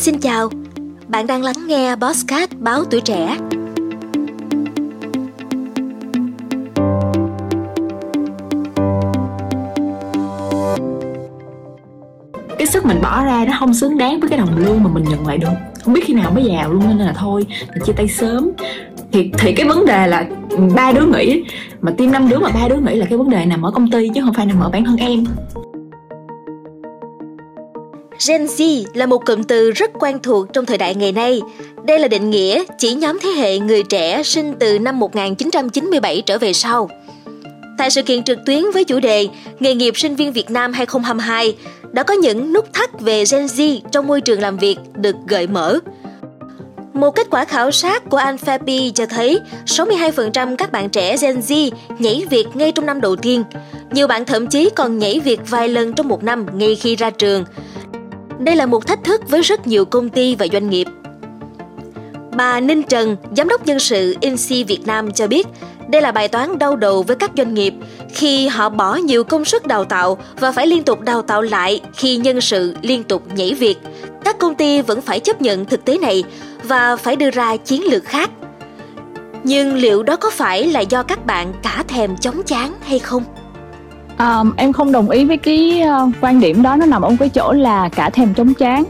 Xin chào, bạn đang lắng nghe Bosscat báo tuổi trẻ. cái sức mình bỏ ra nó không xứng đáng với cái đồng lương mà mình nhận lại được. Không biết khi nào mới giàu luôn nên là thôi mình chia tay sớm. Thì thì cái vấn đề là ba đứa nghĩ mà team năm đứa mà ba đứa nghĩ là cái vấn đề nằm ở công ty chứ không phải nằm ở bản thân em. Gen Z là một cụm từ rất quen thuộc trong thời đại ngày nay. Đây là định nghĩa chỉ nhóm thế hệ người trẻ sinh từ năm 1997 trở về sau. Tại sự kiện trực tuyến với chủ đề Nghề nghiệp sinh viên Việt Nam 2022, đã có những nút thắt về Gen Z trong môi trường làm việc được gợi mở. Một kết quả khảo sát của Alphabi cho thấy 62% các bạn trẻ Gen Z nhảy việc ngay trong năm đầu tiên. Nhiều bạn thậm chí còn nhảy việc vài lần trong một năm ngay khi ra trường. Đây là một thách thức với rất nhiều công ty và doanh nghiệp. Bà Ninh Trần, giám đốc nhân sự Insi Việt Nam cho biết, đây là bài toán đau đầu với các doanh nghiệp khi họ bỏ nhiều công sức đào tạo và phải liên tục đào tạo lại khi nhân sự liên tục nhảy việc. Các công ty vẫn phải chấp nhận thực tế này và phải đưa ra chiến lược khác. Nhưng liệu đó có phải là do các bạn cả thèm chóng chán hay không? À, em không đồng ý với cái uh, quan điểm đó nó nằm ở cái chỗ là cả thèm chống chán.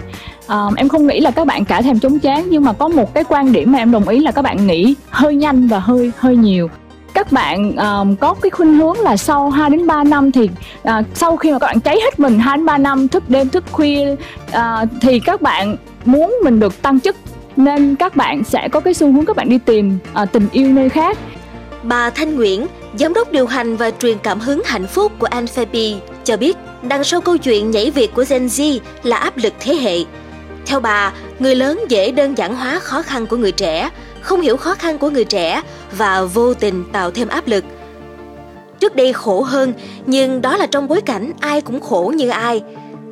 À, em không nghĩ là các bạn cả thèm chống chán nhưng mà có một cái quan điểm mà em đồng ý là các bạn nghĩ hơi nhanh và hơi hơi nhiều. Các bạn um, có cái khuynh hướng là sau 2 đến 3 năm thì uh, sau khi mà các bạn cháy hết mình 2 đến 3 năm thức đêm thức khuya uh, thì các bạn muốn mình được tăng chức nên các bạn sẽ có cái xu hướng các bạn đi tìm uh, tình yêu nơi khác. Bà Thanh Nguyễn, giám đốc điều hành và truyền cảm hứng hạnh phúc của Anphabi cho biết đằng sau câu chuyện nhảy việc của Gen Z là áp lực thế hệ. Theo bà, người lớn dễ đơn giản hóa khó khăn của người trẻ, không hiểu khó khăn của người trẻ và vô tình tạo thêm áp lực. Trước đây khổ hơn, nhưng đó là trong bối cảnh ai cũng khổ như ai.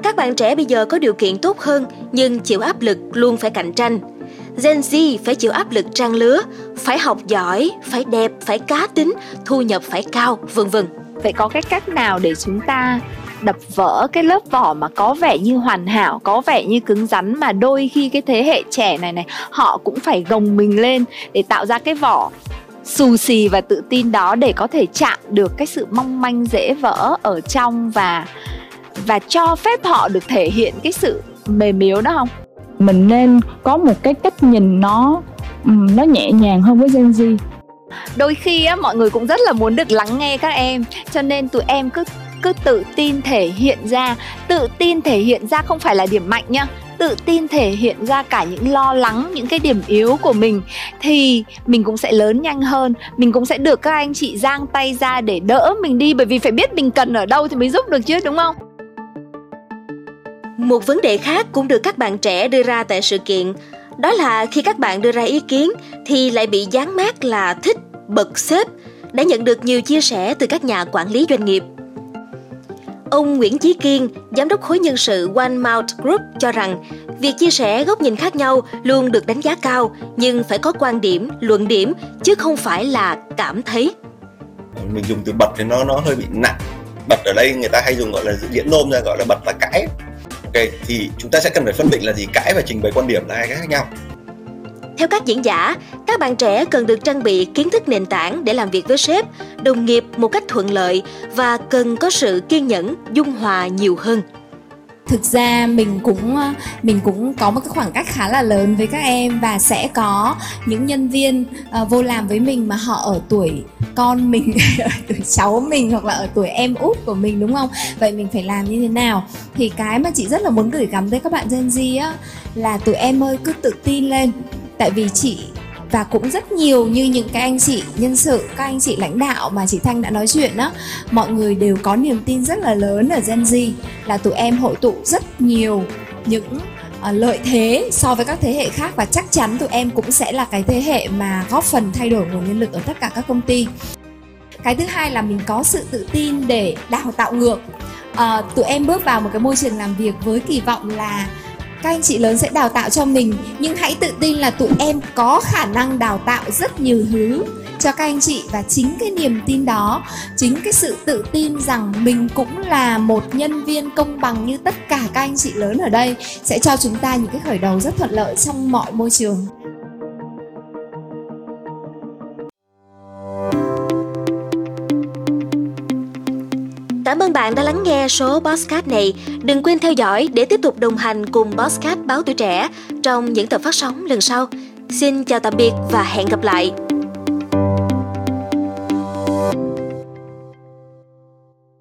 Các bạn trẻ bây giờ có điều kiện tốt hơn nhưng chịu áp lực luôn phải cạnh tranh. Gen Z phải chịu áp lực trang lứa, phải học giỏi, phải đẹp, phải cá tính, thu nhập phải cao, vân vân. Vậy có cái cách nào để chúng ta đập vỡ cái lớp vỏ mà có vẻ như hoàn hảo có vẻ như cứng rắn mà đôi khi cái thế hệ trẻ này này họ cũng phải gồng mình lên để tạo ra cái vỏ xù xì và tự tin đó để có thể chạm được cái sự mong manh dễ vỡ ở trong và và cho phép họ được thể hiện cái sự mềm yếu đó không mình nên có một cái cách nhìn nó nó nhẹ nhàng hơn với Gen Z. Đôi khi á, mọi người cũng rất là muốn được lắng nghe các em, cho nên tụi em cứ cứ tự tin thể hiện ra. Tự tin thể hiện ra không phải là điểm mạnh nhá tự tin thể hiện ra cả những lo lắng, những cái điểm yếu của mình, thì mình cũng sẽ lớn nhanh hơn. Mình cũng sẽ được các anh chị giang tay ra để đỡ mình đi, bởi vì phải biết mình cần ở đâu thì mới giúp được chứ, đúng không? Một vấn đề khác cũng được các bạn trẻ đưa ra tại sự kiện đó là khi các bạn đưa ra ý kiến thì lại bị dán mát là thích bật xếp đã nhận được nhiều chia sẻ từ các nhà quản lý doanh nghiệp Ông Nguyễn Chí Kiên, giám đốc khối nhân sự One Mount Group cho rằng việc chia sẻ góc nhìn khác nhau luôn được đánh giá cao nhưng phải có quan điểm, luận điểm chứ không phải là cảm thấy. Mình dùng từ bật thì nó nó hơi bị nặng. Bật ở đây người ta hay dùng gọi là diễn nôm ra gọi là bật là cãi. Thì chúng ta sẽ cần phải phân định là gì cãi và trình bày quan điểm là hai cái khác nhau. Theo các diễn giả, các bạn trẻ cần được trang bị kiến thức nền tảng để làm việc với sếp, đồng nghiệp một cách thuận lợi và cần có sự kiên nhẫn, dung hòa nhiều hơn thực ra mình cũng ờ, mình cũng có một cái khoảng cách khá là lớn với các em và sẽ có những nhân viên uh, vô làm với mình mà họ ở tuổi con mình ở tuổi cháu mình hoặc là ở tuổi em út của mình đúng không? Vậy mình phải làm như thế nào? Thì cái mà chị rất là muốn gửi gắm tới các bạn Gen Z á là tụi em ơi cứ tự tin lên. Tại vì chị và cũng rất nhiều như những cái anh chị nhân sự các anh chị lãnh đạo mà chị thanh đã nói chuyện á mọi người đều có niềm tin rất là lớn ở gen z là tụi em hội tụ rất nhiều những uh, lợi thế so với các thế hệ khác và chắc chắn tụi em cũng sẽ là cái thế hệ mà góp phần thay đổi nguồn nhân lực ở tất cả các công ty. Cái thứ hai là mình có sự tự tin để đào tạo ngược. À, tụi em bước vào một cái môi trường làm việc với kỳ vọng là các anh chị lớn sẽ đào tạo cho mình, nhưng hãy tự tin là tụi em có khả năng đào tạo rất nhiều thứ cho các anh chị. Và chính cái niềm tin đó, chính cái sự tự tin rằng mình cũng là một nhân viên công bằng như tất cả các anh chị lớn ở đây sẽ cho chúng ta những cái khởi đầu rất thuận lợi trong mọi môi trường. Cảm ơn bạn đã lắng nghe số Bosscat này. Đừng quên theo dõi để tiếp tục đồng hành cùng Bosscat Báo Tuổi Trẻ trong những tập phát sóng lần sau. Xin chào tạm biệt và hẹn gặp lại.